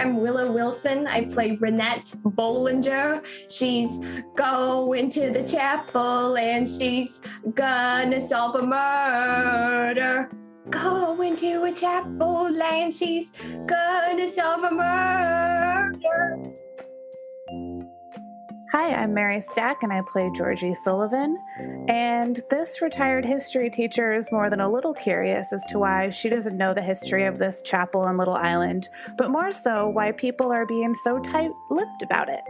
I'm Willow Wilson. I play Renette Bollinger. She's going to the chapel and she's gonna solve a murder. Going to a chapel and she's gonna solve a murder. Hi, I'm Mary Stack and I play Georgie Sullivan. And this retired history teacher is more than a little curious as to why she doesn't know the history of this chapel and little island, but more so why people are being so tight lipped about it.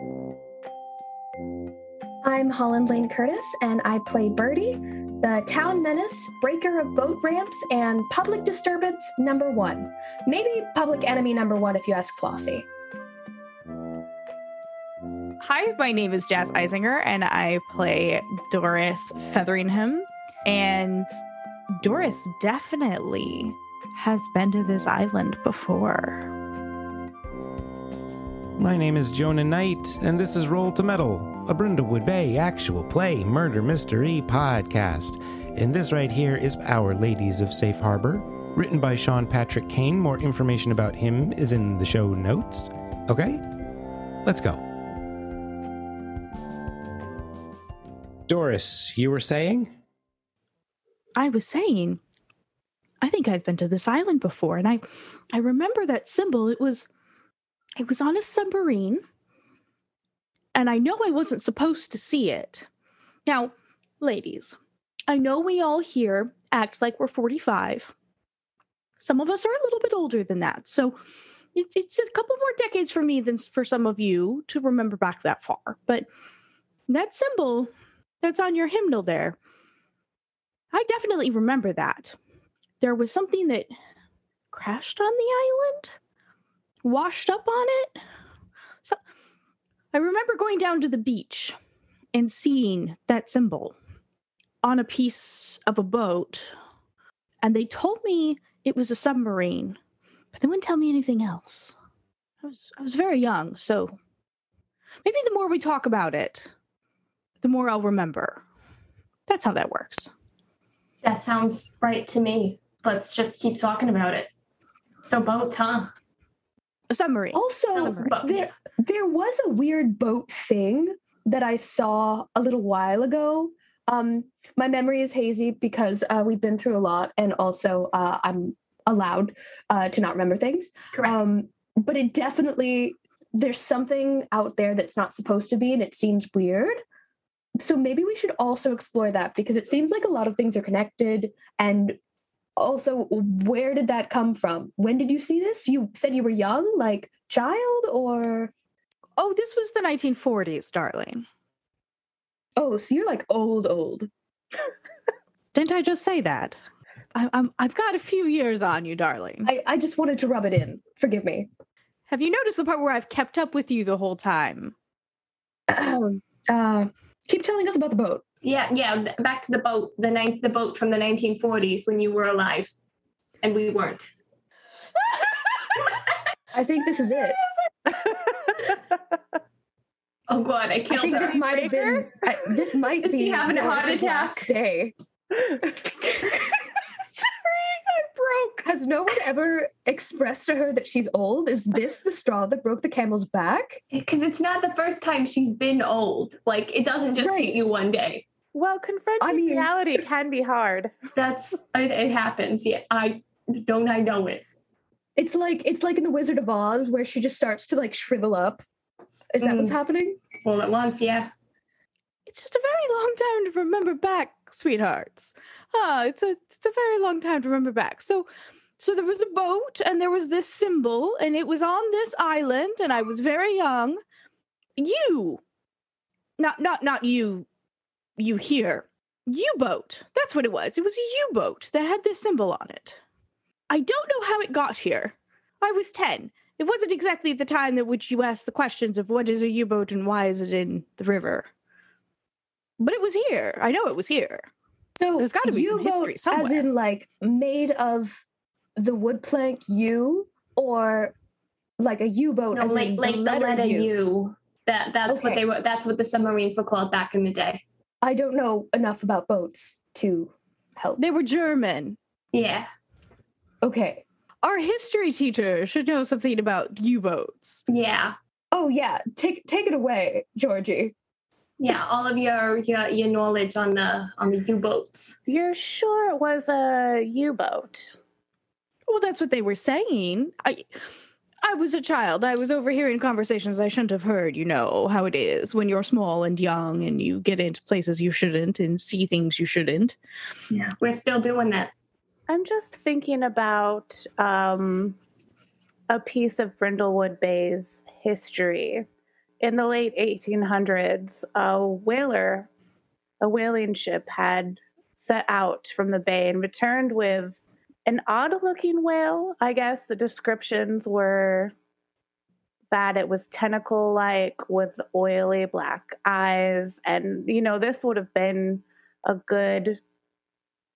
I'm Holland Lane Curtis, and I play Birdie, the town menace, breaker of boat ramps, and public disturbance number one. Maybe public enemy number one if you ask Flossie. Hi, my name is Jazz Eisinger, and I play Doris Featheringham. And Doris definitely has been to this island before. My name is Jonah Knight, and this is Roll to Meddle, a Brindlewood Bay actual play murder mystery podcast. And this right here is Our Ladies of Safe Harbor, written by Sean Patrick Kane. More information about him is in the show notes. Okay, let's go. Doris, you were saying? I was saying, I think I've been to this island before, and I, I remember that symbol. It was, it was on a submarine, and I know I wasn't supposed to see it. Now, ladies, I know we all here act like we're 45. Some of us are a little bit older than that, so it's it's a couple more decades for me than for some of you to remember back that far. But that symbol that's on your hymnal there. I definitely remember that. There was something that crashed on the island, washed up on it. So I remember going down to the beach and seeing that symbol on a piece of a boat. And they told me it was a submarine, but they wouldn't tell me anything else. I was I was very young, so maybe the more we talk about it, the more I'll remember. That's how that works. That sounds right to me. Let's just keep talking about it. So boats, huh? A submarine. Also, Submarine. there there was a weird boat thing that I saw a little while ago. Um, my memory is hazy because uh, we've been through a lot, and also uh, I'm allowed uh, to not remember things. Correct. Um, but it definitely there's something out there that's not supposed to be, and it seems weird. So maybe we should also explore that because it seems like a lot of things are connected. And also, where did that come from? When did you see this? You said you were young, like child, or Oh, this was the 1940s, darling. oh, so you're like old, old. Didn't I just say that? I, I'm, I've got a few years on you, darling. I, I just wanted to rub it in. Forgive me. Have you noticed the part where I've kept up with you the whole time? uh, keep telling us about the boat. yeah, yeah. Back to the boat, the ni- the boat from the 1940s when you were alive, and we weren't. I think this is it. Oh God, I I think her. this might have been. I, this might Is be he having a heart attack? last Day. Sorry, I broke. Has no one ever expressed to her that she's old? Is this the straw that broke the camel's back? Because it's not the first time she's been old. Like it doesn't just Right. hit you one day. Well, confronting I mean- reality can be hard. That's it, it happens. Yeah, I don't. I know it. It's like it's like in the Wizard of Oz where she just starts to like shrivel up. Is that what's Mm. happening? All at once. Yeah. It's just a very long time to remember back, sweethearts. Ah, it's a it's a very long time to remember back. So so there was a boat and there was this symbol and it was on this island and I was very young. You not not not you you here. U-boat. That's what it was. It was a U-boat that had this symbol on it. I don't know how it got here. I was 10. It wasn't exactly the time at which you asked the questions of what is a U-boat and why is it in the river. But it was here. I know it was here. So There's gotta be some U-boat as in like made of the wood plank U or like a U-boat No, as like in like the the letter, letter U. U. That that's what they were. That's what the submarines were called back in the day. I don't know enough about boats to help. They were German. Yeah. Okay. our history teacher should know something about U-boats. Yeah. Oh yeah, take take it away, Georgie. Yeah, all of your your, your knowledge on the on the U-boats. You're sure it was a U boat? Well, that's what they were saying. I I was a child. I was overhearing conversations I shouldn't have heard, you know, how it is when you're small and young and you get into places you shouldn't and see things you shouldn't. Yeah. We're still doing that. I'm just thinking about um, a piece of Brindlewood Bay's history. In the late 1800s, a whaler, a whaling ship, had set out from the bay and returned with an odd looking whale. I guess the descriptions were that it was tentacle like with oily black eyes. And, you know, this would have been a good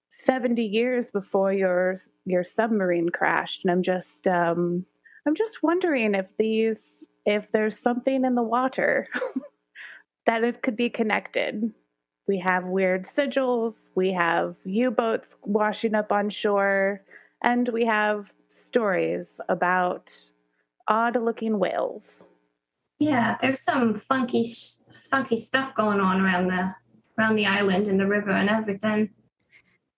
70 years before your your submarine crashed and i'm just um i'm just wondering if these if there's something in the water that it could be connected we have weird sigils we have u-boats washing up on shore and we have stories about odd looking whales Yeah, there's some funky sh- funky stuff going on around the around the island and the river and everything.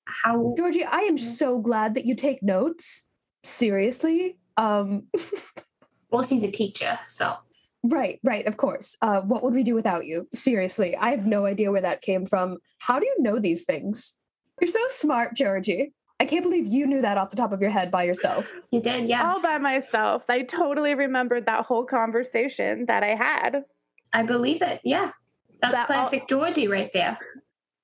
How Georgie, I am so glad that you take notes. Seriously. Um well she's a teacher, so right, right, of course. Uh what would we do without you? Seriously. I have no idea where that came from. How do you know these things? You're so smart, Georgie. I can't believe you knew that off the top of your head by yourself. you did, yeah. all by myself i totally remembered that whole conversation that i had I believe it. Yeah. That's That all- classic Georgie right there.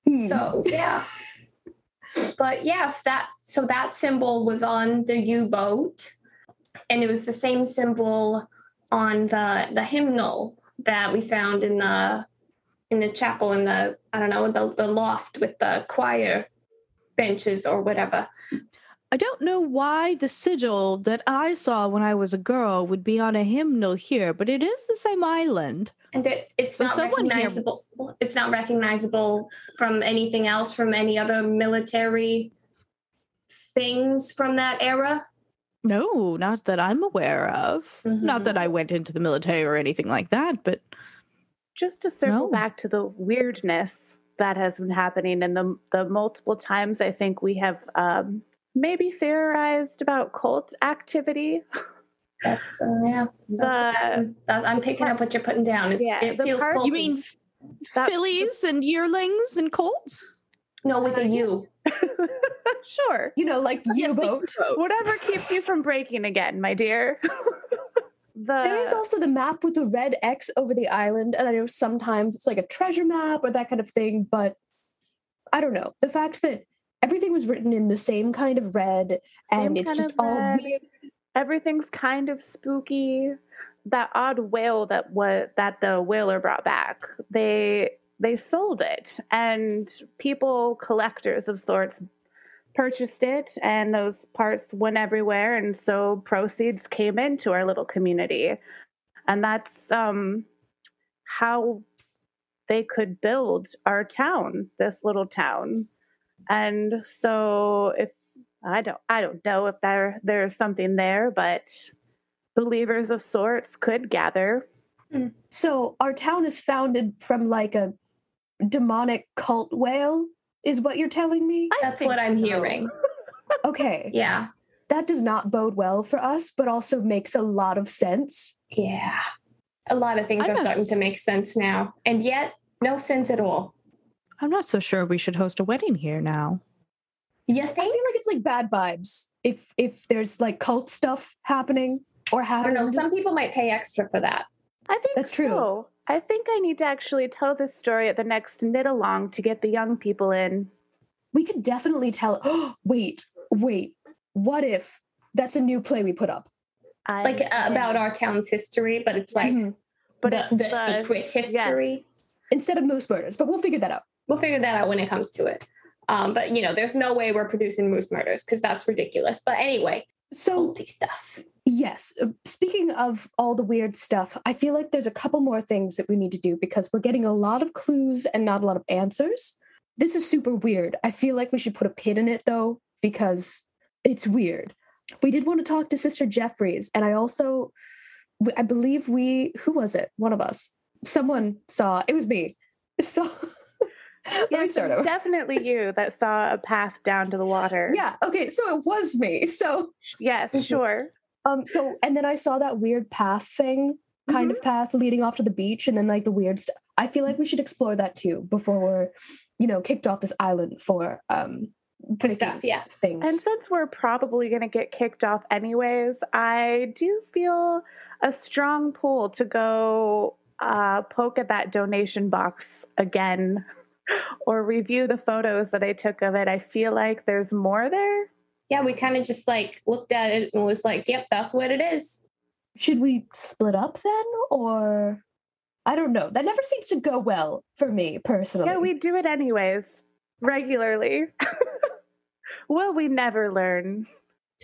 Hmm. So yeah. But yeah, if that so that symbol was on the U-boat and it was the same symbol on the the hymnal that we found in the in the chapel in the I don't know, the, the loft with the choir benches or whatever. I don't know why the sigil that I saw when I was a girl would be on a hymnal here, but it is the same island. And it, it's So not someone here- recognizable. It's not recognizable from anything else, from any other military things from that era. No, not that I'm aware of. Not Mhm. that I went into the military or anything like that, but just to circle No. back to the weirdness that has been happening and the the multiple times I think we have um, maybe theorized about cult activity. That's uh, yeah. That's what I'm, that, I'm picking up what you're putting down. It's, Yeah, it the feels part- culty. you mean That- fillies and yearlings and colts? No with a U? sure. You know, like Yes, the U-boat. Whatever keeps you from breaking again, my dear. the There is also the map with the red X over the island, and I know sometimes it's like a treasure map or that kind of thing, but I don't know. The fact that everything was written in the same kind of red same and it's just all red. weird. Everything's kind of spooky. That odd whale that was that the whaler brought back. They they sold it. And people collectors of sorts purchased it and those parts went everywhere. And so proceeds came into our little community. And that's um how they could build our town this little town. And so if i don't i don't know if there there's something there but believers of sorts could gather. So our town is founded from like a demonic cult whale, is what you're telling me? I That's what I'm so. hearing. Okay. Yeah, That does not bode well for us, but also makes a lot of sense. yeah. A lot of things I'm are not starting s- to make sense now, and yet no sense at all. I'm not so sure we should host a wedding here now. Yeah, I feel think? like it's like bad vibes if if there's like cult stuff happening or I don't know. Some people might pay extra for that. I think That's true. so. I think I need to actually tell this story at the next knit along to get the young people in. we could definitely tell. Oh, wait, wait. What if that's a new play we put up? I, Like uh, about our town's history, but it's like Mhm. but the, it's the the- secret history. yes. Instead of moose murders, but we'll figure that out. We'll figure that out when it comes to it. Um, but you know, there's no way we're producing moose murders because that's ridiculous. But anyway, So stuff. Yes. uh, Speaking of all the weird stuff, I feel like there's a couple more things that we need to do because we're getting a lot of clues and not a lot of answers. This is super weird. I feel like we should put a pin in it though, because it's weird. we did want to talk to Sister Jeffries, and I also, I believe we, who was it? One of us, someone saw. It was me. So Yes, over. definitely you that saw a path down to the water. Yeah. Okay. So it was me. So Yes, sure. Um. So and then I saw that weird path thing, kind of path leading off to the beach, and then like the weird stuff. I feel like we should explore that too before we're, you know, kicked off this island for um For stuff, yeah. things. And since we're probably going to get kicked off anyways, I do feel a strong pull to go uh, poke at that donation box again or review the photos that I took of it. I feel like there's more there. Yeah, we kind of just like looked at it and was like, yep, that's what it is. should we split up then, or I don't know. That never seems to go well for me personally. Yeah, we do it anyways, regularly. Will we never learn?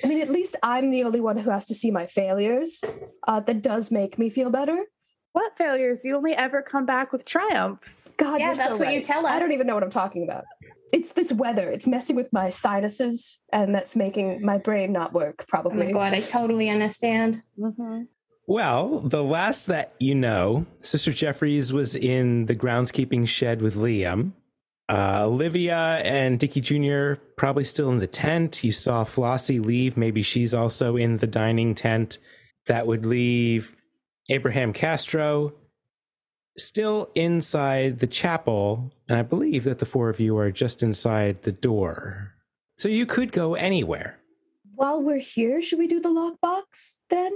I mean, at least I'm the only one who has to see my failures. Uh, that does make me feel better. What failures? You only ever come back with triumphs. God, Yeah, you're that's so what you tell us. I don't even know what I'm talking about. It's this weather. It's messing with my sinuses, and that's making my brain not work. Probably. Oh Probably. my god, I totally understand. Mm-hmm. Well, the last that you know, Sister Jeffries was in the groundskeeping shed with Liam. Uh, Olivia and Dickie Jr. probably still in the tent. You saw Flossie leave. Maybe she's also in the dining tent. That would leave Abraham Castro still inside the chapel. And I believe that the four of you are just inside the door. So you could go anywhere. While we're here, should we do the lockbox then?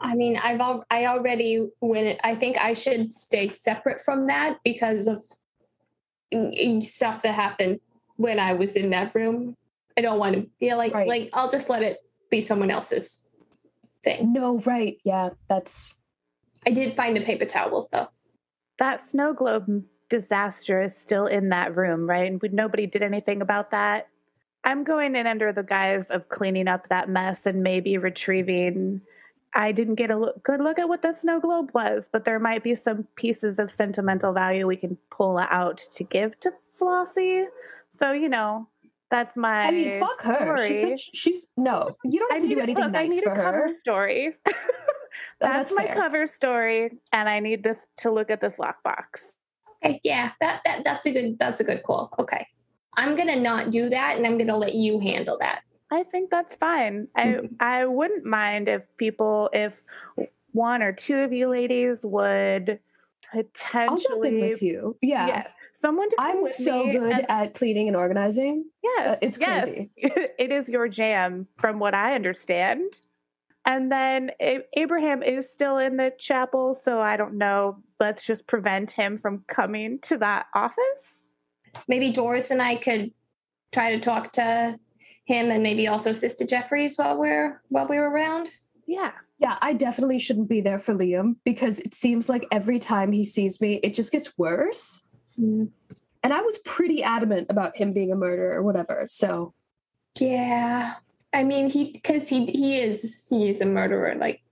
I mean, I've al- I already went. I think I should stay separate from that because of stuff that happened when I was in that room. I don't want to. Yeah, like Right. like I'll just let it be someone else's thing. No, right? Yeah, that's I did find the paper towels though. That snow globe disaster is still in that room, right? And nobody did anything about that. I'm going in under the guise of cleaning up that mess and maybe retrieving. I didn't get a look, good look at what the snow globe was, but there might be some pieces of sentimental value we can pull out to give to Flossie. So, you know, that's my. I mean, fuck her. She's story. such, she's no. You don't I have to need do anything look, I need for a cover her. story. Oh, that's, that's my fair. cover story, and I need this to look at this lockbox. Okay, yeah, that that that's a good that's a good call. Okay, I'm gonna not do that, and I'm gonna let you handle that. I think that's fine. I Mm-hmm. I wouldn't mind if people, if one or two of you ladies would potentially. I'll jump in with you. Yeah. Yeah, someone to come I'm with so me good and- at cleaning and organizing. yes, uh, it's yes, crazy. it is your jam, from what I understand. And then Abraham is still in the chapel, so I don't know. Let's just prevent him from coming to that office. Maybe Doris and I could try to talk to him, and maybe also Sister Jeffries while we're while we're around. Yeah. Yeah, I definitely shouldn't be there for Liam because it seems like every time he sees me, it just gets worse. Mm. And I was pretty adamant about him being a murderer or whatever. So Yeah, I mean he because he he is he is a murderer. Like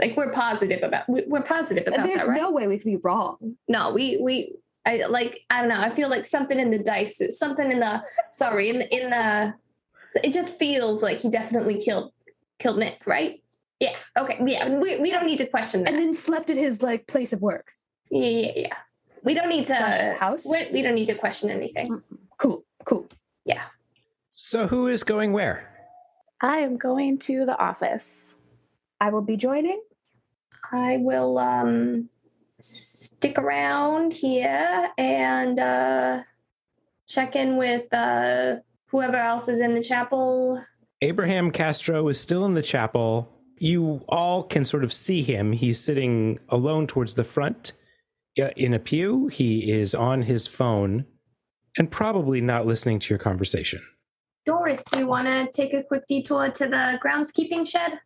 like we're positive about we- we're positive about there's that, right? no way we could be wrong. no, we we I like I don't know. I feel like something in the dice, something in the sorry in the in the. It just feels like he definitely killed killed Nick, right? Yeah. Okay. Yeah. We, we don't need to question that. And then slept at his like place of work. yeah, yeah, yeah. We don't need to Slash house? We, we don't need to question anything. Cool, cool. Yeah. So who is going where? I am going to the office. I will be joining. I will um stick around here and uh check in with uh whoever else is in the chapel. Abraham Castro is still in the chapel. You all can sort of see him. He's sitting alone towards the front uh, in a pew. He is on his phone and probably not listening to your conversation. Doris, do you want to take a quick detour to the groundskeeping shed?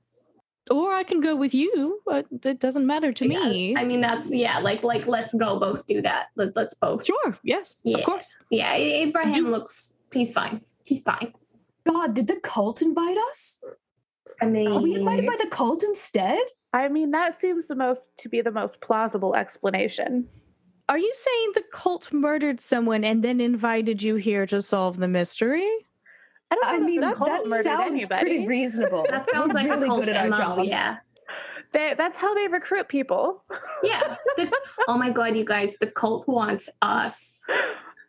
Or I can go with you. But it doesn't matter to Yeah, me. I mean, that's yeah. Like, like, let's go. Both do that. Let, let's both. sure. Yes. Yeah. Of course. Yeah, Abraham Do- looks. He's fine. He's fine. God, did the cult invite us? I mean, Are we invited by the cult instead? I mean, that seems the most to be the most plausible explanation. Are you saying the cult murdered someone and then invited you here to solve the mystery? I don't I mean, if the cult that murdered sounds anybody. pretty reasonable. That sounds like really a cult good at our MO, jobs. Yeah. They, that's how they recruit people. Yeah. The- oh my god, you guys, the cult wants us.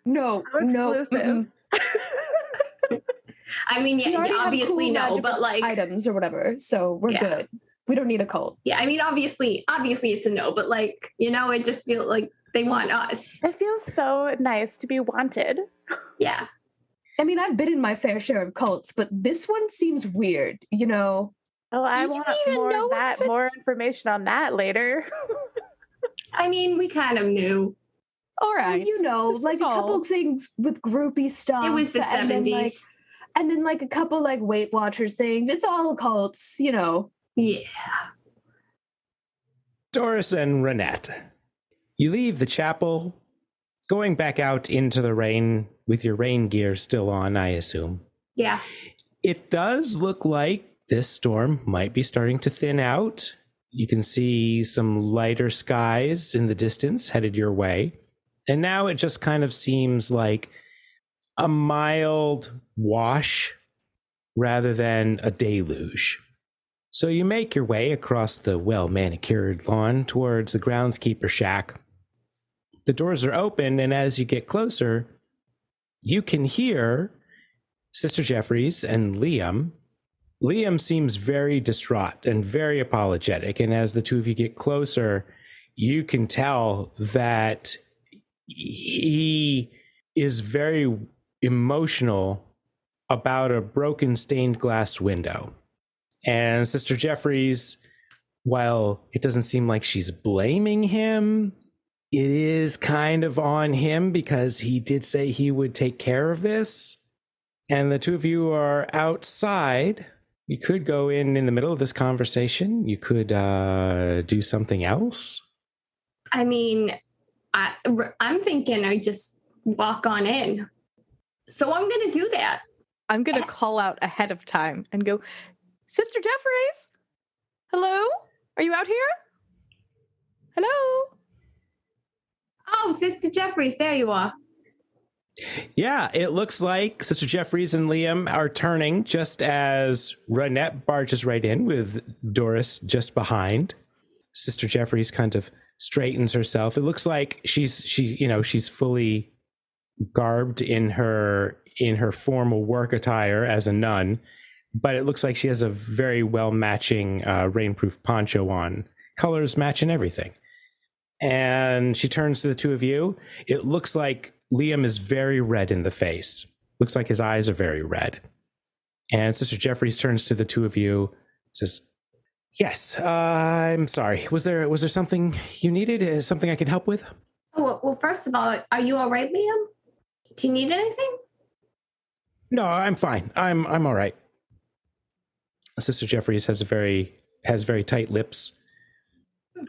No, no. exclusive. I mean, We yeah, obviously cool no, but like items or whatever, so we're Yeah. good. We don't need a cult. yeah, I mean obviously obviously it's a no, but like, you know, it just feels like they want us. It feels so nice to be wanted. Yeah. I mean, I've been in my fair share of cults, but this one seems weird. You know, Oh, I want even more know of that, if more information on that later. I mean, we kind of knew. All right. you know, This like is a couple things with groupie stuff. It was the and then, 70s. like, and then like a couple like Weight Watchers things. It's all cults, you know. yeah. Doris and Renette. You leave the chapel, going back out into the rain with your rain gear still on, I assume. Yeah. It does look like this storm might be starting to thin out. You can see some lighter skies in the distance headed your way. And now it just kind of seems like a mild wash rather than a deluge. So you make your way across the well manicured lawn towards the groundskeeper shack. The doors are open, and as you get closer, you can hear Sister Jeffries and Liam. Liam seems very distraught and very apologetic. And as the two of you get closer, you can tell that he is very emotional about a broken stained glass window. And Sister Jeffries, while it doesn't seem like she's blaming him, it is kind of on him because he did say he would take care of this. And the two of you are outside. You could go in in the middle of this conversation. You could uh, do something else. I mean, I, I'm thinking I just walk on in. So I'm going to do that. I'm going to call out ahead of time and go, Sister Jeffries, hello? Are you out here? Hello? Oh, Sister Jeffries, there you are. Yeah, it looks like Sister Jeffries and Liam are turning just as Renette barges right in with Doris just behind. Sister Jeffries kind of straightens herself. It looks like she's she you know she's fully garbed in her in her formal work attire as a nun, but it looks like she has a very well matching uh, rainproof poncho on. Colors match everything. And she turns to the two of you. It looks like Liam is very red in the face. Looks like his eyes are very red. And Sister Jeffries turns to the two of you, says, "Yes, uh, I'm sorry. Was there was there something you needed? Is something I can help with?" Oh, well, well, first of all, are you all right, Liam? Do you need anything? No, I'm fine. I'm I'm all right. Sister Jeffries has a very has very tight lips.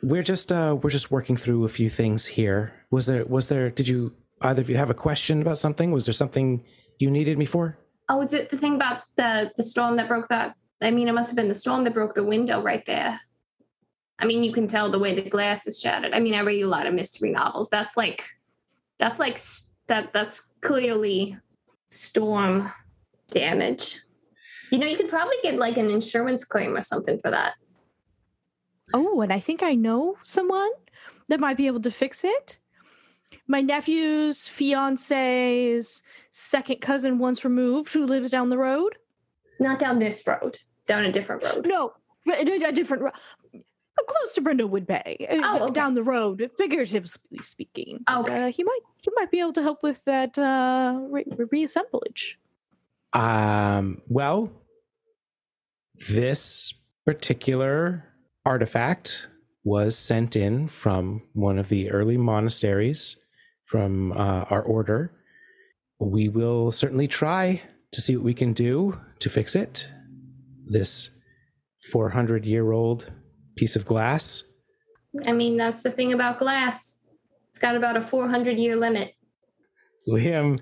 We're just uh we're just working through a few things here. Was there was there did you either of you have a question about something? Was there something you needed me for? Oh, is it the thing about the the storm that broke that? I mean, it must have been the storm that broke the window right there. I mean, you can tell the way the glass is shattered. I mean, I read a lot of mystery novels. That's like, that's like that. That's clearly storm damage. You know, you could probably get like an insurance claim or something for that. Oh, and I think I know someone that might be able to fix it. My nephew's fiance's second cousin once removed who lives down the road. Not down this road, down a different road. No, a, a different ro- close to Brindlewood Bay, uh, Oh, okay. down the road, figuratively speaking. Okay. Uh, he might he might be able to help with that uh, re- reassemblage. Um, well, this particular artifact was sent in from one of the early monasteries from uh, our order. We will certainly try to see what we can do to fix it. This 400 year old piece of glass. I mean, that's the thing about glass. It's got about a 400 year limit. Liam,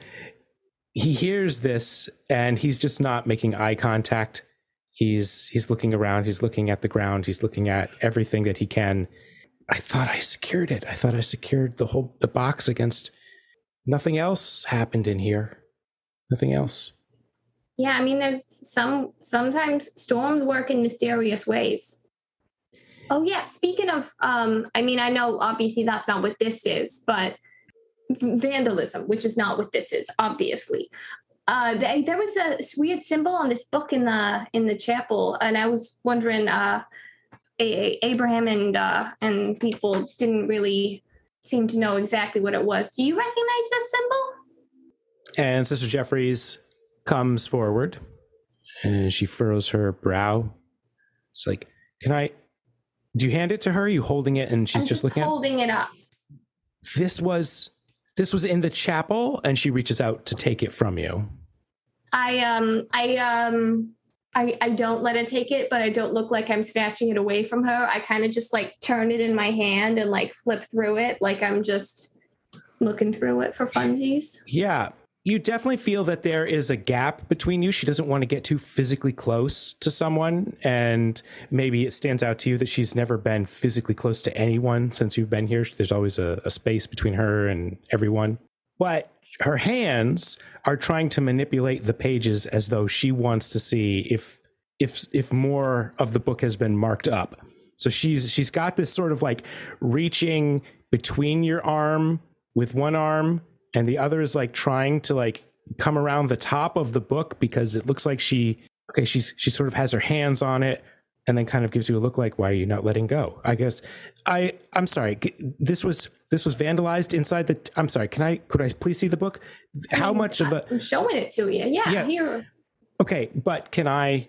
he hears this and he's just not making eye contact. He's he's looking around, he's looking at the ground, he's looking at everything that he can. I thought I secured it. I thought I secured the whole the box against nothing else happened in here. Nothing else. Yeah, I mean, there's some sometimes storms work in mysterious ways. Oh yeah, speaking of, um, I mean, I know obviously that's not what this is, but vandalism, which is not what this is, obviously. Uh, they, there was a weird symbol on this book in the in the chapel, and I was wondering, uh, a, Abraham and uh, and people didn't really seem to know exactly what it was. Do you recognize this symbol? And Sister Jeffries comes forward and she furrows her brow. It's like, can I? Do you hand it to her? Are you holding it and she's I'm just, looking at holding it up. this was this was in the chapel and she reaches out to take it from you. I um I um I I don't let her take it, but I don't look like I'm snatching it away from her. I kind of just like turn it in my hand and like flip through it, like I'm just looking through it for funsies. Yeah. You definitely feel that there is a gap between you. She doesn't want to get too physically close to someone. And maybe it stands out to you that she's never been physically close to anyone since you've been here. There's always a, a space between her and everyone. But her hands are trying to manipulate the pages as though she wants to see if if if more of the book has been marked up. So she's she's got this sort of like reaching between your arm with one arm and the other is like trying to like come around the top of the book because it looks like she okay she's she sort of has her hands on it and then kind of gives you a look like why are you not letting go i guess i i'm sorry this was this was vandalized inside the i'm sorry can i could i please see the book how much of the I'm showing it to you. Yeah, Yeah. here. okay but can i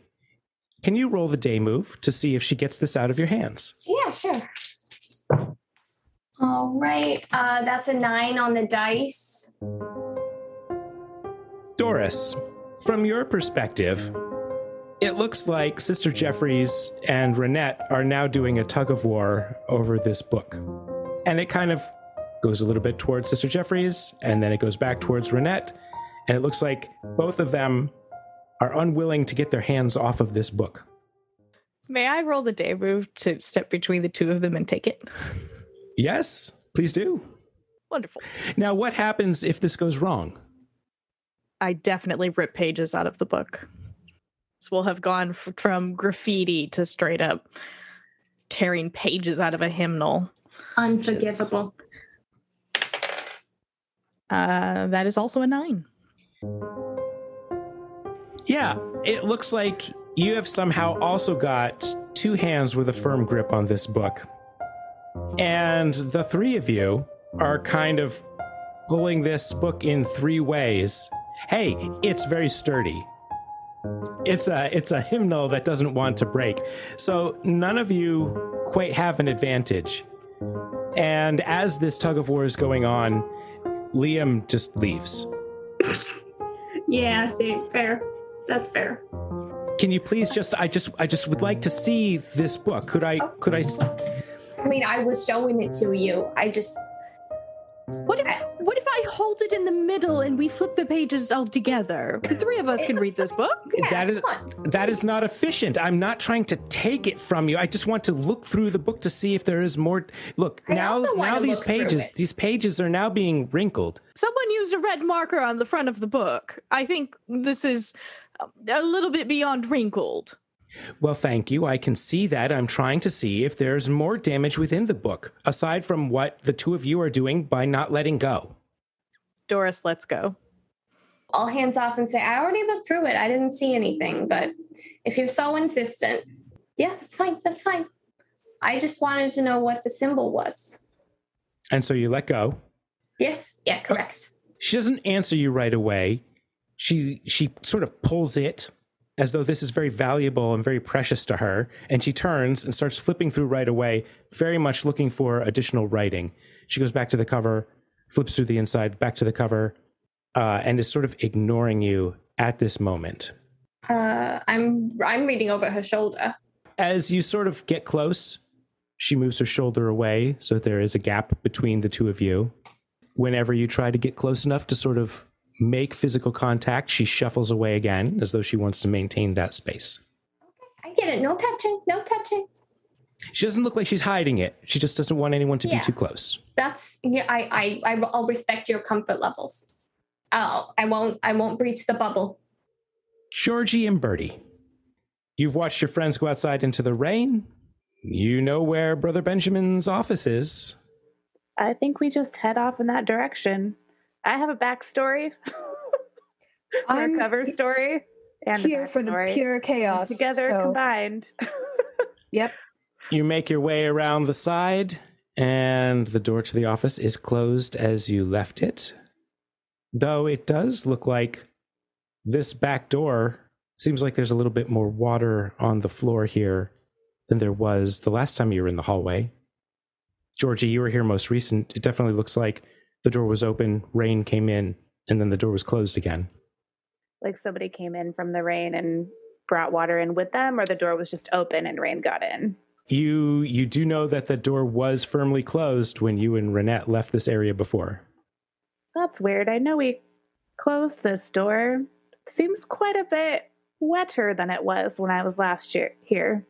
can you roll the day move to see if she gets this out of your hands Yeah, sure. All right. Uh that's a nine on the dice. Doris, from your perspective, it looks like Sister Jeffries and Renette are now doing a tug of war over this book. And it kind of goes a little bit towards Sister Jeffries, and then it goes back towards Renette. And it looks like both of them are unwilling to get their hands off of this book. May I roll the day move to step between the two of them and take it? Yes, please do. Wonderful. Now, what happens if this goes wrong? I definitely rip pages out of the book. So we'll have gone f- from graffiti to straight up tearing pages out of a hymnal. Unforgivable. Uh, that is also a nine. Yeah, it looks like you have somehow also got two hands with a firm grip on this book. And the three of you are kind of pulling this book in three ways. Hey, it's very sturdy. It's a it's a hymnal that doesn't want to break. So none of you quite have an advantage. And as this tug of war is going on, Liam just leaves. Yeah, see, fair. That's fair. Can you please just I just I just would like to see this book. Could I could I I mean, I was showing it to you. I just What if what if I hold it in the middle and we flip the pages all together? The three of us can read this book. yeah, that is that is not efficient. I'm not trying to take it from you. I just want to look through the book to see if there is more Look, I now now these pages these pages are now being wrinkled. Someone used a red marker on the front of the book. I think this is um, a little bit beyond wrinkled. Well, thank you. I can see that. I'm trying to see if there's more damage within the book aside from what the two of you are doing by not letting go. Doris, let's go. all hands off and say, I already looked through it. I didn't see anything. But if you're so insistent, yeah, that's fine. That's fine. I just wanted to know what the symbol was. And so you let go. Yes. Yeah, correct. She doesn't answer you right away. She she sort of pulls it as though this is very valuable and very precious to her, and she turns and starts flipping through right away, very much looking for additional writing. She goes back to the cover, flips through the inside, back to the cover, uh, and is sort of ignoring you at this moment. Uh, I'm I'm reading over her shoulder. As you sort of get close, she moves her shoulder away so there is a gap between the two of you. Whenever you try to get close enough to sort of make physical contact, she shuffles away again as though she wants to maintain that space. I get it. No touching. No touching. She doesn't look like she's hiding it. She just doesn't want anyone to Yeah. be too close. That's yeah. I I I- I'll respect your comfort levels. Oh, I won't. I won't breach the bubble. Georgie and Birdie, you've watched your friends go outside into the rain. You know where Brother Benjamin's office is. I think we just head off in that direction. I have a backstory, or a I'm cover story, and a here for the pure chaos. together so- combined. Yep. You make your way around the side, and the door to the office is closed as you left it. Though it does look like this back door seems like there's a little bit more water on the floor here than there was the last time you were in the hallway. Georgie, you were here most recent. It definitely looks like the door was open, rain came in, and then the door was closed again. like somebody came in from the rain and brought water in with them, or the door was just open and rain got in. You you do know that the door was firmly closed when you and Renette left this area before. That's weird. I know we closed this door. Seems quite a bit wetter than it was when I was last year here.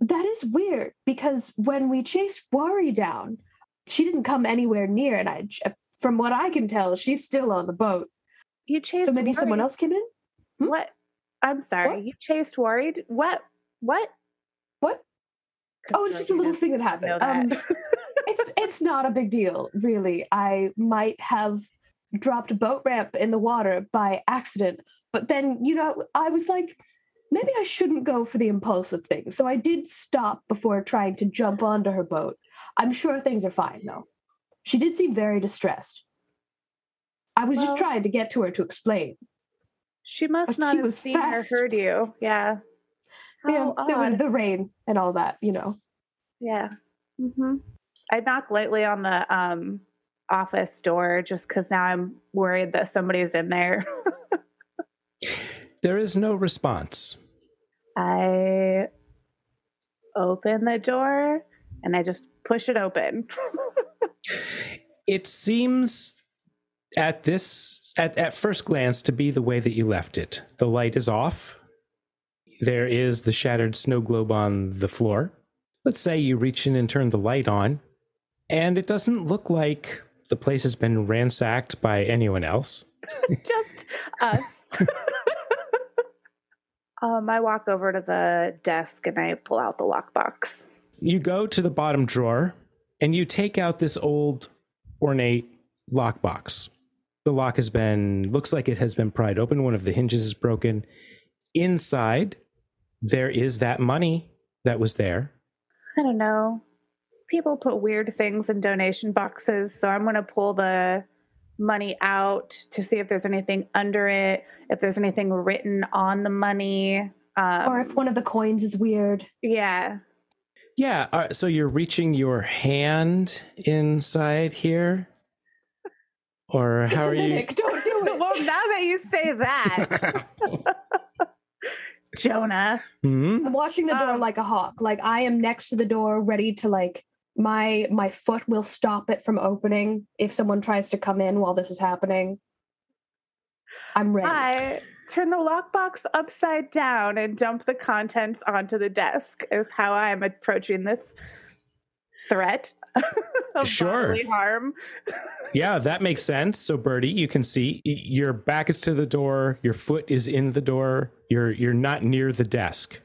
That is weird because when we chased Wari down, she didn't come anywhere near, and I, from what I can tell, she's still on the boat. You chased. So maybe someone else came in. Hmm? What? I'm sorry. What? You chased worried. What? What? What? Oh, it's just a little thing that happened. that. Um, it's it's not a big deal, really. I might have dropped a boat ramp in the water by accident, but then you know I was like, maybe I shouldn't go for the impulsive thing. So I did stop before trying to jump onto her boat. I'm sure things are fine though. She did seem very distressed. I was Well- just trying to get to her to explain. she must But not she have was seen fast. or heard you. Yeah. Yeah, there was the rain and all that, you know. Yeah. hmm I knock lightly on the um, office door just because now I'm worried that somebody's in there. There is no response. I open the door and I just push it open. It seems at this at, at first glance to be the way that you left it. The light is off. There is the shattered snow globe on the floor. Let's say you reach in and turn the light on, and it doesn't look like the place has been ransacked by anyone else. just us. um, I walk over to the desk and I pull out the lockbox. You go to the bottom drawer and you take out this old ornate lockbox. The lock has been looks like it has been pried open. One of the hinges is broken. Inside, there is that money that was there. I don't know. People put weird things in donation boxes, so I'm going to pull the money out to see if there's anything under it, if there's anything written on the money. Um, or if one of the coins is weird. yeah, Yeah, uh, so you're reaching your hand inside here, or how it's are you? Don't do it. well, now that you say that, Jonah, Hmm? I'm watching the door Um, like a hawk. Like I am next to the door, ready to like my my foot will stop it from opening if someone tries to come in while this is happening. I'm ready. I turn the lockbox upside down and dump the contents onto the desk. Is how I'm approaching this threat of Sure. harm. Yeah, that makes sense. So, Birdie, you can see your back is to the door, your foot is in the door, you're you're not near the desk.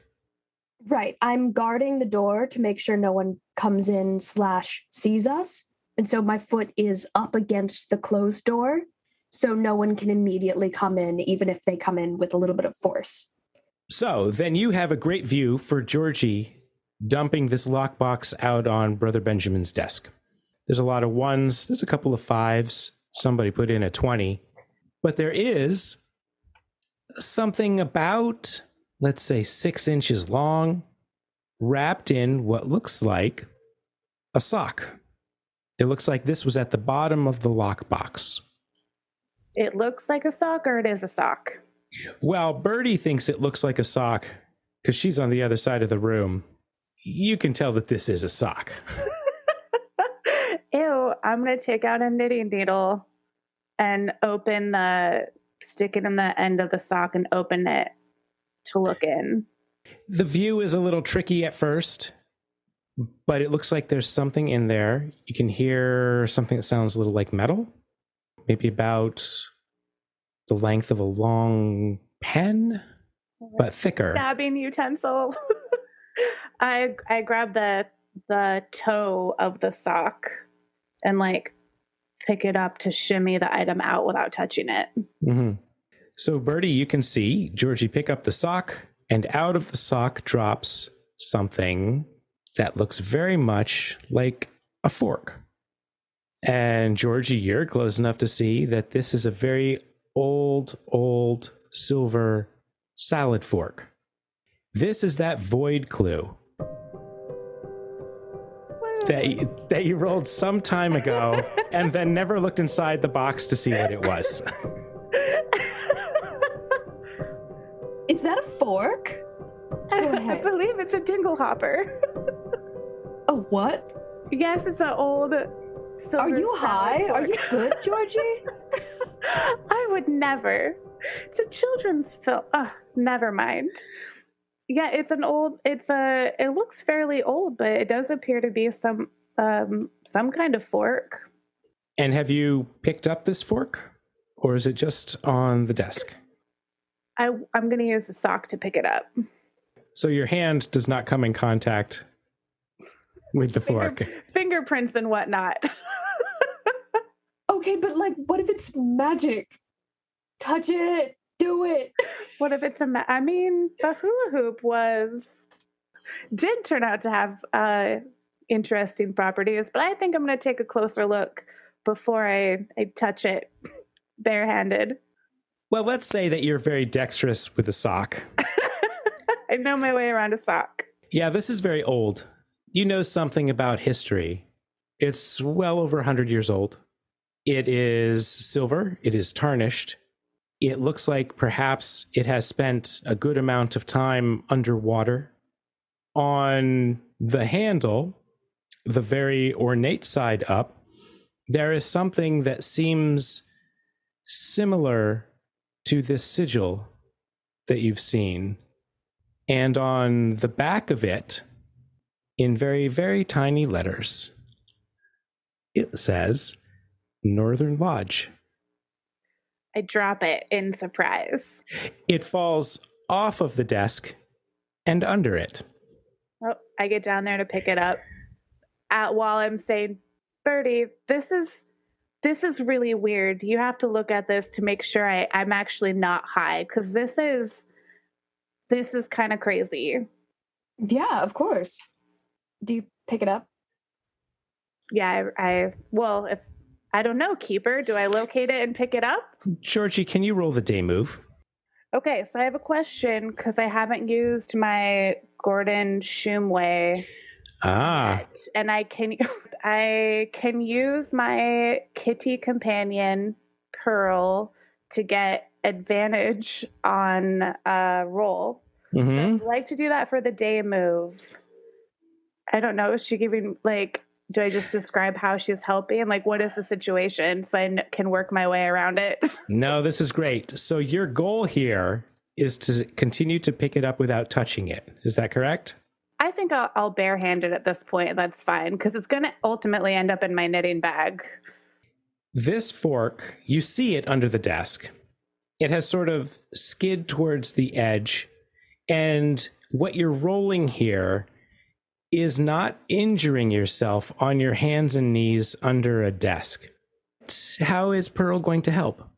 Right. I'm guarding the door to make sure no one comes in slash sees us. And so my foot is up against the closed door. So no one can immediately come in, even if they come in with a little bit of force. So then you have a great view for Georgie dumping this lockbox out on Brother Benjamin's desk. There's a lot of ones, there's a couple of fives. Somebody put in a 20. But there is something about, let's say, six inches long, wrapped in what looks like a sock. It looks like this was at the bottom of the lockbox. It looks like a sock or it is a sock. Well, Birdie thinks it looks like a sock because she's on the other side of the room. You can tell that this is a sock. Ew, I'm going to take out a knitting needle and open the, stick it in the end of the sock and open it to look in. The view is a little tricky at first, but it looks like there's something in there. You can hear something that sounds a little like metal, maybe about the length of a long pen, but thicker. stabbing utensil. I I grab the the toe of the sock and like pick it up to shimmy the item out without touching it. hmm So, Birdie, you can see Georgie pick up the sock, and out of the sock drops something that looks very much like a fork. And Georgie, you're close enough to see that this is a very old, old silver salad fork. This is that void clue that you, that you rolled some time ago and then never looked inside the box to see what it was. Is that a fork? I ahead. believe it's a dingle hopper. A what? Yes, it's an old. Silver Are you salad high? Are you good, Georgie? I would never. It's a children's film. Uh, never mind. Yeah, it's an old. It's a. It looks fairly old, but it does appear to be some um some kind of fork. And have you picked up this fork? Or is it just on the desk? I I'm gonna use the sock to pick it up. So your hand does not come in contact with the fork. Fingerprints and whatnot. Okay, but like, what if it's magic? Touch it. Do it. what if it's a? Ma- I mean, the hula hoop was did turn out to have uh interesting properties, but I think I'm gonna take a closer look before I I touch it barehanded. Well, let's say that you're very dexterous with a sock. I know my way around a sock. Yeah, this is very old. You know something about history. It's well over 100 years old. It is silver, it is tarnished. It looks like perhaps it has spent a good amount of time underwater. On the handle, the very ornate side up, there is something that seems similar to this sigil that you've seen. And on the back of it, in very, very tiny letters, it says Northern Lodge. I drop it in surprise. It falls off of the desk and under it. Oh, I get down there to pick it up. At while I'm saying, Birdie, this is this is really weird. You have to look at this to make sure I, I'm actually not high because this is this is kind of crazy. Yeah, of course. Do you pick it up? Yeah, I, I well, if I don't know, keeper, do I locate it and pick it up? Georgie, can you roll the day move? Okay, so I have a question because I haven't used my Gordon Shumway Ah, and I can I can use my kitty companion Pearl to get advantage on a roll. So hmm I'd like to do that for the day move. I don't know. Is she giving like? Do I just describe how she's helping? Like, what is the situation so I can work my way around it? no, this is great. So your goal here is to continue to pick it up without touching it. Is that correct? I think I'll, I'll barehand it at this point. That's fine because it's going to ultimately end up in my knitting bag. This fork, you see it under the desk. It has sort of skid towards the edge. And what you're rolling here is not injuring yourself on your hands and knees under a desk. How is Pearl going to help?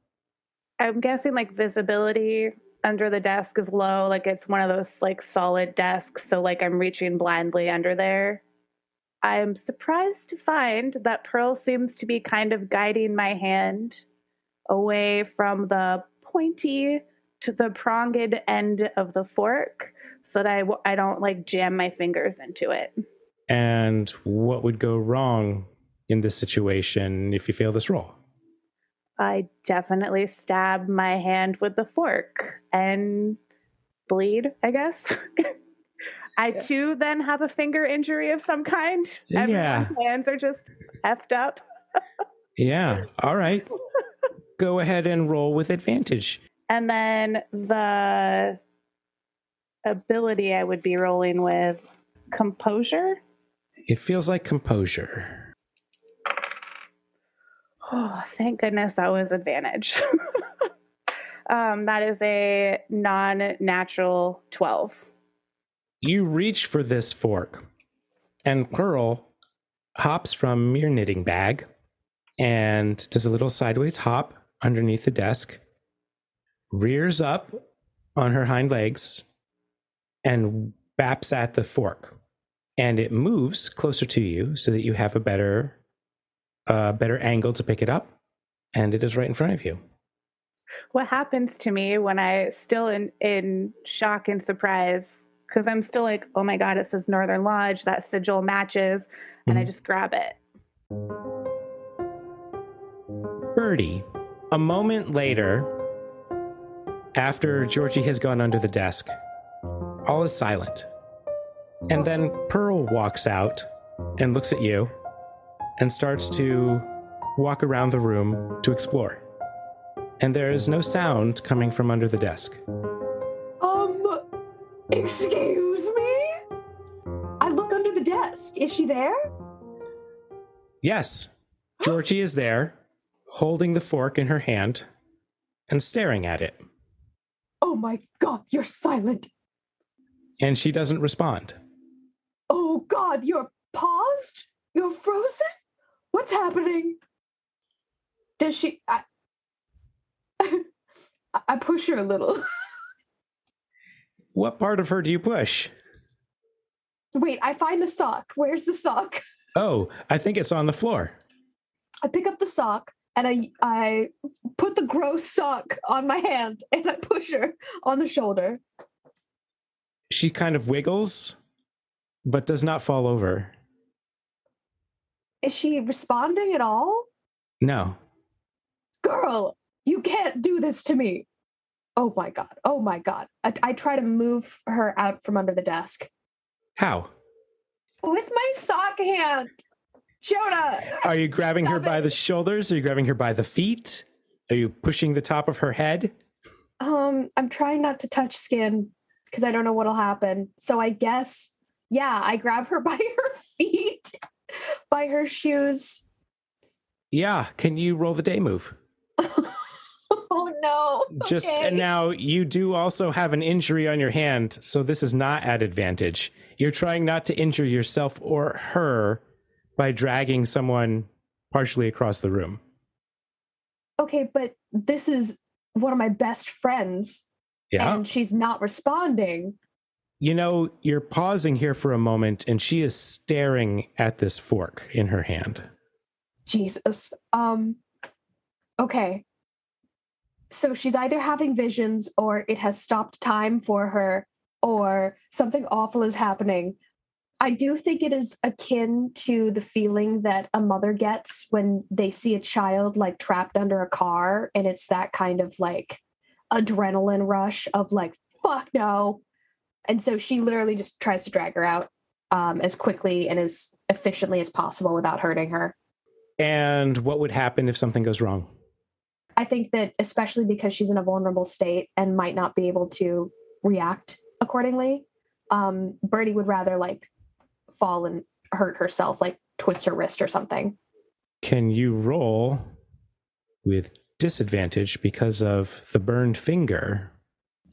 I'm guessing like visibility under the desk is low. Like it's one of those like solid desks. So like I'm reaching blindly under there. I'm surprised to find that Pearl seems to be kind of guiding my hand away from the pointy to the pronged end of the fork so that I, w- I don't like jam my fingers into it. And what would go wrong in this situation if you fail this roll? I definitely stab my hand with the fork and bleed, I guess. I Yeah. too then have a finger injury of some kind. Yeah. Everyone's hands are just effed up. Yeah. All right. Go ahead and roll with advantage. And then the ability I would be rolling with composure. It feels like composure. Oh, thank goodness that was advantage. Um, that is a non natural 12. You reach for this fork, and Pearl hops from your knitting bag and does a little sideways hop underneath the desk, rears up on her hind legs, and baps at the fork. And it moves closer to you so that you have a better, uh, better angle to pick it up. And it is right in front of you. What happens to me when I still in in shock and surprise because I'm still like, oh my god, it says Northern Lodge. That sigil matches, and I Mhm. just grab it. Birdie, a moment later, after Georgie has gone under the desk, all is silent. And then Pearl walks out and looks at you and starts to walk around the room to explore. And there is no sound coming from under the desk. Um, excuse me? I look under the desk. Is she there? Yes, Georgie is there, holding the fork in her hand and staring at it. Oh my god, you're silent. And she doesn't respond. Oh god, you're paused? You're frozen? What's happening? Does she I I push her a little. What part of her do you push? Wait, I find the sock. Where's the sock? Oh, I think it's on the floor. I pick up the sock and I I put the gross sock on my hand and I push her on the shoulder. She kind of wiggles, but does not fall over. Is she responding at all? No. Girl, you can't do this to me. Oh my god. Oh my god. I, I try to move her out from under the desk How? with my sock hand. Jonah. Are you grabbing her Stop by the shoulders? Are you grabbing her by the feet? Are you pushing the top of her head? Um, I'm trying not to touch skin because I don't know what'll happen. So I guess, yeah, I grab her by her feet, by her shoes. Yeah. Can you roll the day move? oh no. Just Okay. and now you do also have an injury on your hand, so this is not at advantage. You're trying not to injure yourself or her by dragging someone partially across the room. Okay, but this is one of my best friends Yeah. and she's not responding. You know, you're pausing here for a moment and she is staring at this fork in her hand. Jesus. Um okay. So she's either having visions or it has stopped time for her or something awful is happening. I do think it is akin to the feeling that a mother gets when they see a child like trapped under a car and it's that kind of like adrenaline rush of like fuck no. And so she literally just tries to drag her out um, as quickly and as efficiently as possible without hurting her. And what would happen if something goes wrong? I think that especially because she's in a vulnerable state and might not be able to react accordingly, um, Birdie would rather like fall and hurt herself, like twist her wrist or something. Can you roll with disadvantage because of the burned finger?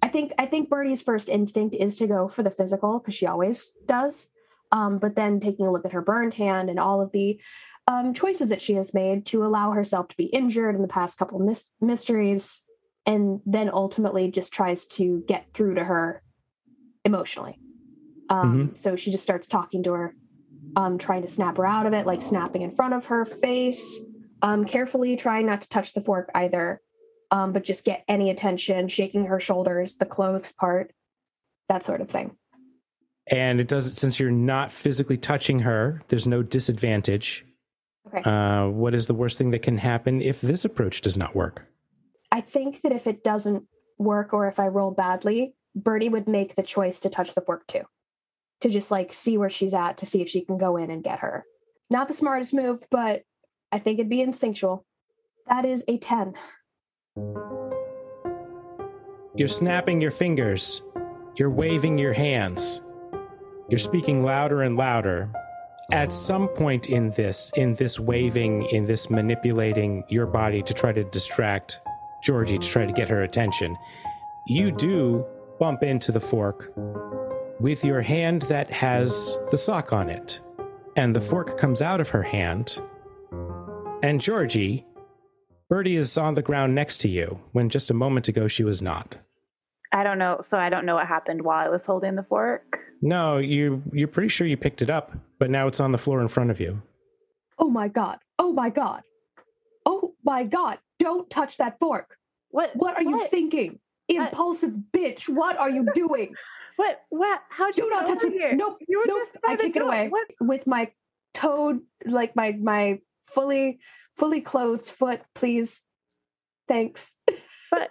I think I think Birdie's first instinct is to go for the physical because she always does. Um, but then taking a look at her burned hand and all of the um, choices that she has made to allow herself to be injured in the past couple mys- mysteries, and then ultimately just tries to get through to her emotionally. Um, So she just starts talking to her, um, trying to snap her out of it, like snapping in front of her face, um, carefully trying not to touch the fork either, um, but just get any attention, shaking her shoulders, the clothes part, that sort of thing. And it doesn't, since you're not physically touching her, there's no disadvantage. Okay. Uh, what is the worst thing that can happen if this approach does not work? I think that if it doesn't work or if I roll badly, Birdie would make the choice to touch the fork too, to just like see where she's at, to see if she can go in and get her. Not the smartest move, but I think it'd be instinctual. That is a 10. You're snapping your fingers. You're waving your hands. You're speaking louder and louder. At some point in this, in this waving, in this manipulating your body to try to distract Georgie to try to get her attention. You do bump into the fork with your hand that has the sock on it. And the fork comes out of her hand. And Georgie, Birdie is on the ground next to you when just a moment ago she was not. I don't know. So I don't know what happened while I was holding the fork. No, you you're pretty sure you picked it up, but now it's on the floor in front of you. Oh my god. Oh my god. Oh my god. Don't touch that fork. What? What are you thinking? Impulsive bitch. What are you doing? What? What? How'd you not touch over it. here? Nope. You were nope. just by I the kick it away What? with my toad like my my fully fully clothed foot, please. Thanks. But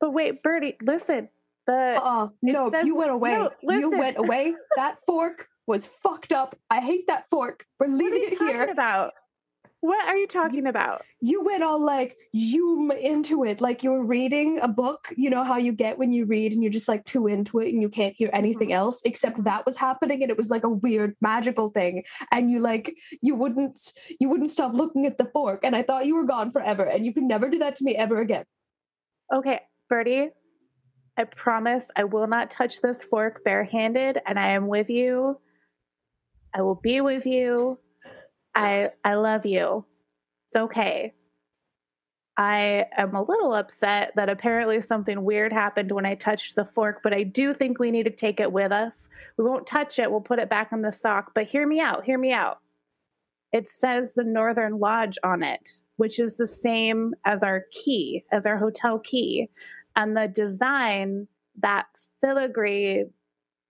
but wait, Birdie, listen. The Uh, no, says- you went away. no, you went away. That fork was fucked up. I hate that fork. We're leaving it here. about? What are you talking about? You went all like you into it, like you were reading a book. You know how you get when you read and you're just like too into it and you can't hear anything Mm-hmm. else except that was happening and it was like a weird magical thing. And you like you wouldn't you wouldn't stop looking at the fork. And I thought you were gone forever and you could never do that to me ever again. Okay, Birdie, I promise I will not touch this fork barehanded, and I am with you. I will be with you. I I love you. It's okay. I am a little upset that apparently something weird happened when I touched the fork, but I do think we need to take it with us. We won't touch it, we'll put it back in the sock. But hear me out, hear me out. It says the Northern Lodge on it, which is the same as our key, as our hotel key. And the design, that filigree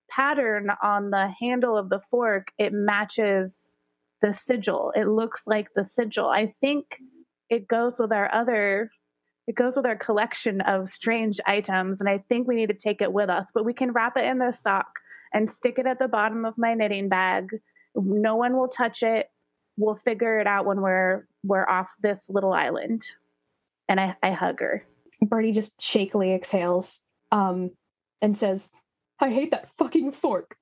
pattern on the handle of the fork, it matches the sigil. It looks like the sigil. I think it goes with our other it goes with our collection of strange items and i think we need to take it with us but we can wrap it in the sock and stick it at the bottom of my knitting bag no one will touch it we'll figure it out when we're we're off this little island and i, I hug her Birdie just shakily exhales um, and says, I hate that fucking fork.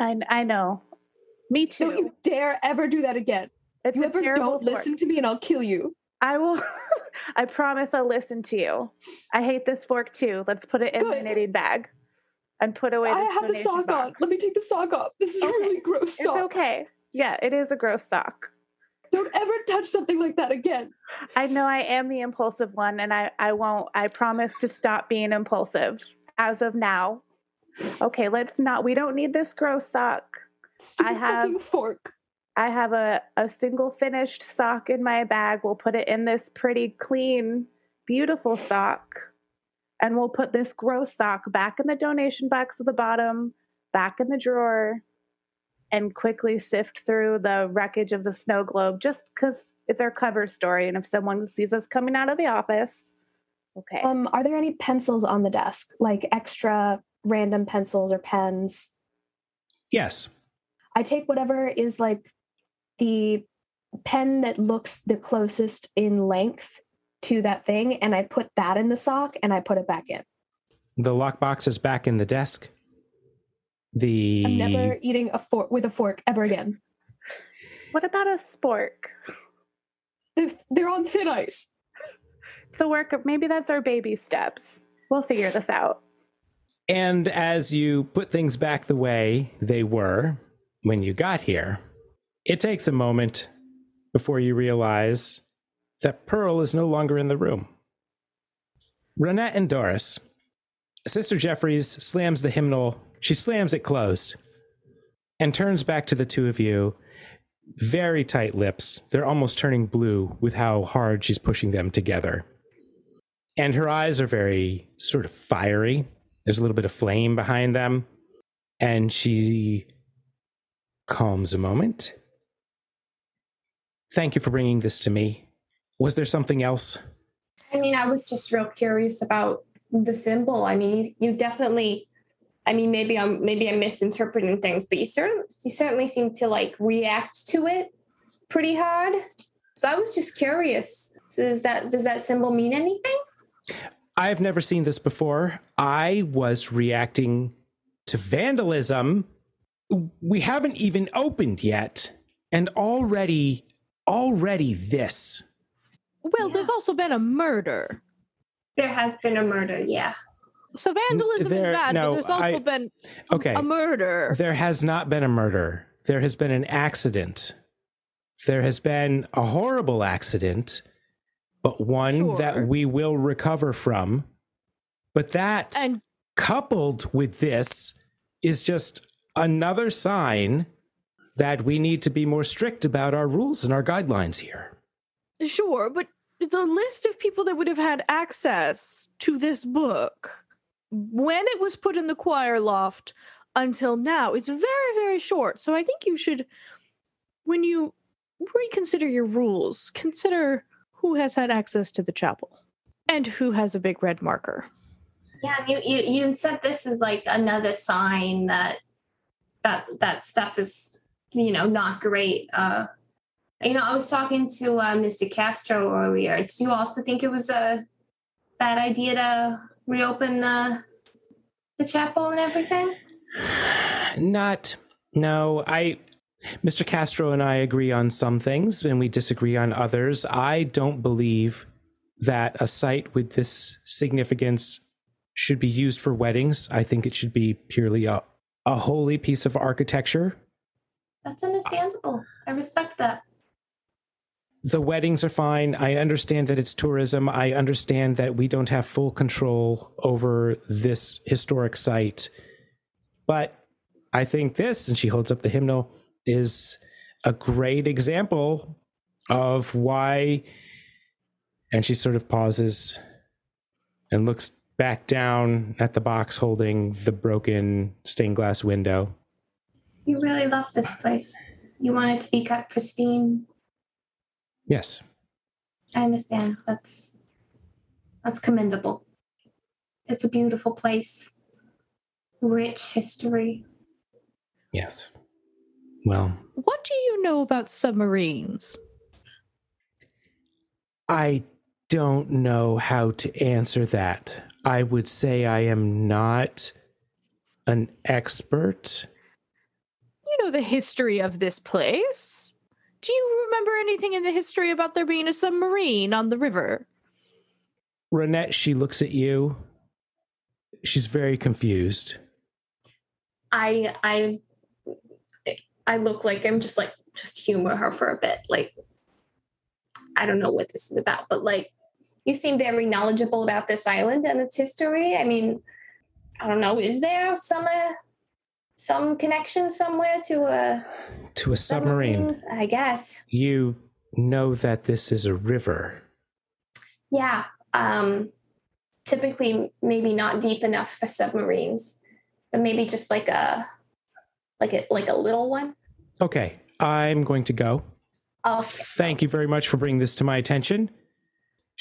i, I know me too Don't you dare ever do that again. it's you a ever terrible don't listen to me and I'll kill you. i will i promise i'll listen to you i hate this fork too let's put it in my Good. knitting bag and put away I have the sock on. Let me take the sock off. This is Okay. really gross It's sock. okay. Yeah, it is a gross sock. Don't ever touch something like that again. I know I am the impulsive one, and I, I won't. I promise to stop being impulsive as of now. Okay, let's not. We don't need this gross sock. Stupid have- fork. I have a, a single finished sock in my bag. We'll put it in this pretty clean, beautiful sock. And we'll put this gross sock back in the donation box at the bottom, back in the drawer, and quickly sift through the wreckage of the snow globe just because it's our cover story. And if someone sees us coming out of the office, okay. Um, are there any pencils on the desk, like extra random pencils or pens? Yes. I take whatever is like the pen that looks the closest in length to that thing, and I put that in the sock and I put it back in. The lockbox is back in the desk. The I'm never eating a fork with a fork ever again. what about a spork? They're, they're on thin ice. So work. Maybe that's our baby steps. We'll figure this out. And as you put things back the way they were when you got here, it takes a moment before you realize that Pearl is no longer in the room. Renette and Doris. Sister Jeffries slams the hymnal. She slams it closed and turns back to the two of you. Very tight lips. They're almost turning blue with how hard she's pushing them together. And her eyes are very sort of fiery. There's a little bit of flame behind them. And she calms a moment. Thank you for bringing this to me. Was there something else? I mean, I was just real curious about the symbol. I mean, you definitely. I mean, maybe I'm maybe I'm misinterpreting things, but you certainly you certainly seem to like react to it pretty hard. So I was just curious. So is that does that symbol mean anything? I've never seen this before. I was reacting to vandalism. We haven't even opened yet. And already, already this. Well, there's also been a murder. There has been a murder, yeah. So vandalism There- is bad, no, but there's also I- been Okay. a murder. There has not been a murder. There has been an accident. There has been a horrible accident, but one Sure. that we will recover from. But that, And coupled with this, is just another sign that we need to be more strict about our rules and our guidelines here. sure, but the list of people that would have had access to this book when it was put in the choir loft until now is very, very short. So I think you should, when you reconsider your rules, consider who has had access to the chapel and who has a big red marker. Yeah, you, you you said this is like another sign that that that stuff is you know not great. Uh, you know, I was talking to uh, Mr. Castro earlier. Do you also think it was a bad idea to reopen the the chapel and everything? Not, no, I, Mr. Castro and I agree on some things and we disagree on others. I don't believe that a site with this significance should be used for weddings. I think it should be purely a, a holy piece of architecture. That's understandable. I respect that. The weddings are fine. I understand that it's tourism. I understand that we don't have full control over this historic site. But I think this, and she holds up the hymnal, is a great example of why. And she sort of pauses and looks back down at the box holding the broken stained glass window. You really love this place. You want it to be kept pristine. Yes. I understand. That's that's commendable. It's a beautiful place. Rich history. Yes. Well, What do you know about submarines? I don't know how to answer that. I would say I am not an expert. You know the history of this place. Do you remember anything in the history about there being a submarine on the river? Renette, she looks at you. She's very confused. I I I look like I'm just like just humor her for a bit. Like I don't know what this is about, but like you seem very knowledgeable about this island and its history. I mean, I don't know, is there some uh, some connection somewhere to a To a submarine, I guess. you know that this is a river. Yeah. Um typically maybe not deep enough for submarines, but maybe just like a like a like a little one. Okay, I'm going to go. Oh, Thank you very much for bringing this to my attention.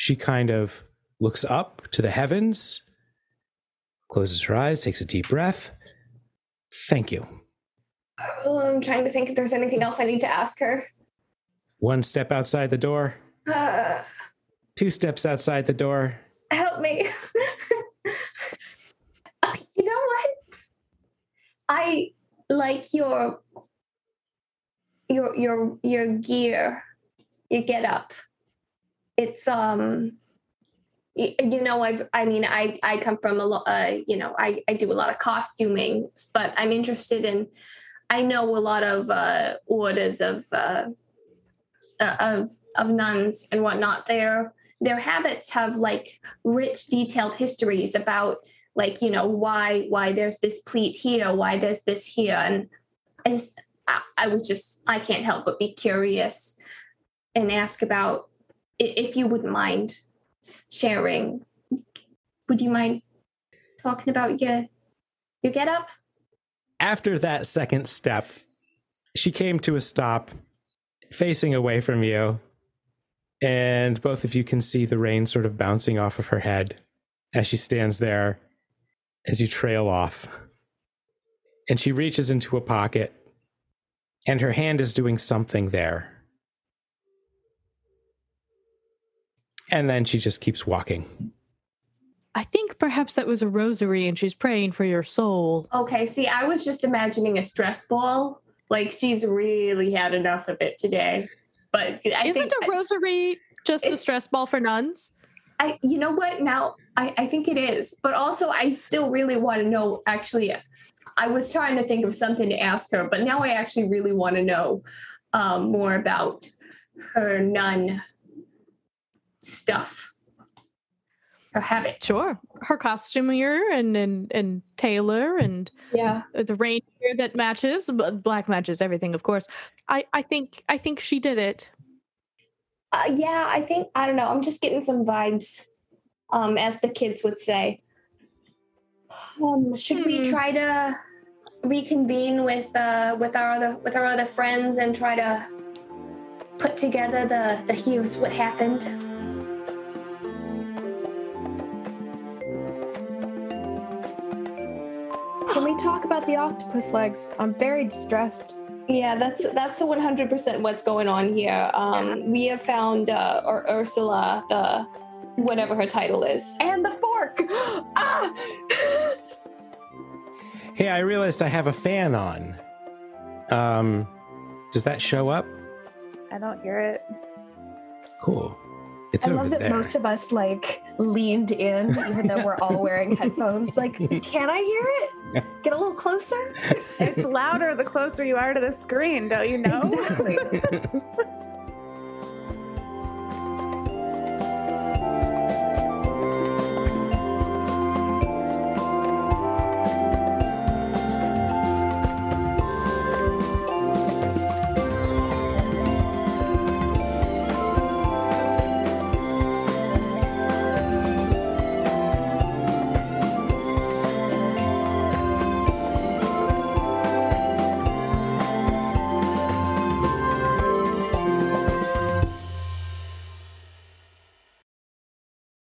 She kind of looks up to the heavens, closes her eyes, takes a deep breath. Thank you. I'm trying to think if there's anything else I need to ask her. One step outside the door, Uh, two steps outside the door. help me. Oh, you know what? I like your your your your gear, your get up. It's um you know I've I mean I I come from a lot uh, you know I I do a lot of costuming but I'm interested in I know a lot of uh orders of uh uh, of of nuns and whatnot. Their their habits have like rich detailed histories about like you know why why there's this pleat here why there's this here. And i just I, I was just i can't help but be curious and ask about if you wouldn't mind sharing would you mind talking about your your get up After that second step, she came to a stop, facing away from you, and both of you can see the rain sort of bouncing off of her head as she stands there as you trail off. And she reaches into a pocket, and her hand is doing something there. And then she just keeps walking. I think perhaps that was a rosary and she's praying for your soul. okay see i was just imagining a stress ball like she's really had enough of it today but I Isn't think a rosary just a stress ball for nuns? I, you know what? Now I, I think it is. But also, I still really want to know. Actually, I was trying to think of something to ask her, but now I actually really want to know um, more about her nun stuff, her habit. Sure. Her costumier and and and tailor and Yeah. the reindeer that matches, black matches everything, of course. I I think I think she did it. Uh, yeah, I think I don't know. I'm just getting some vibes, um, as the kids would say. Um, should we Hmm. try to reconvene with uh, with our other with our other friends and try to put together the the here's what happened? Talk about the octopus legs? I'm very distressed. Yeah, that's that's a 100% what's going on here. Um, We have found uh, or Ursula, the whatever her title is. And the fork! ah! Hey, I realized I have a fan on. Um, does that show up? I don't hear it. Cool. It's I over love that there. most of us like leaned in, even though we're all wearing headphones. Like, can I hear it? Get a little closer. It's louder the closer you are to the screen, don't you know? Exactly.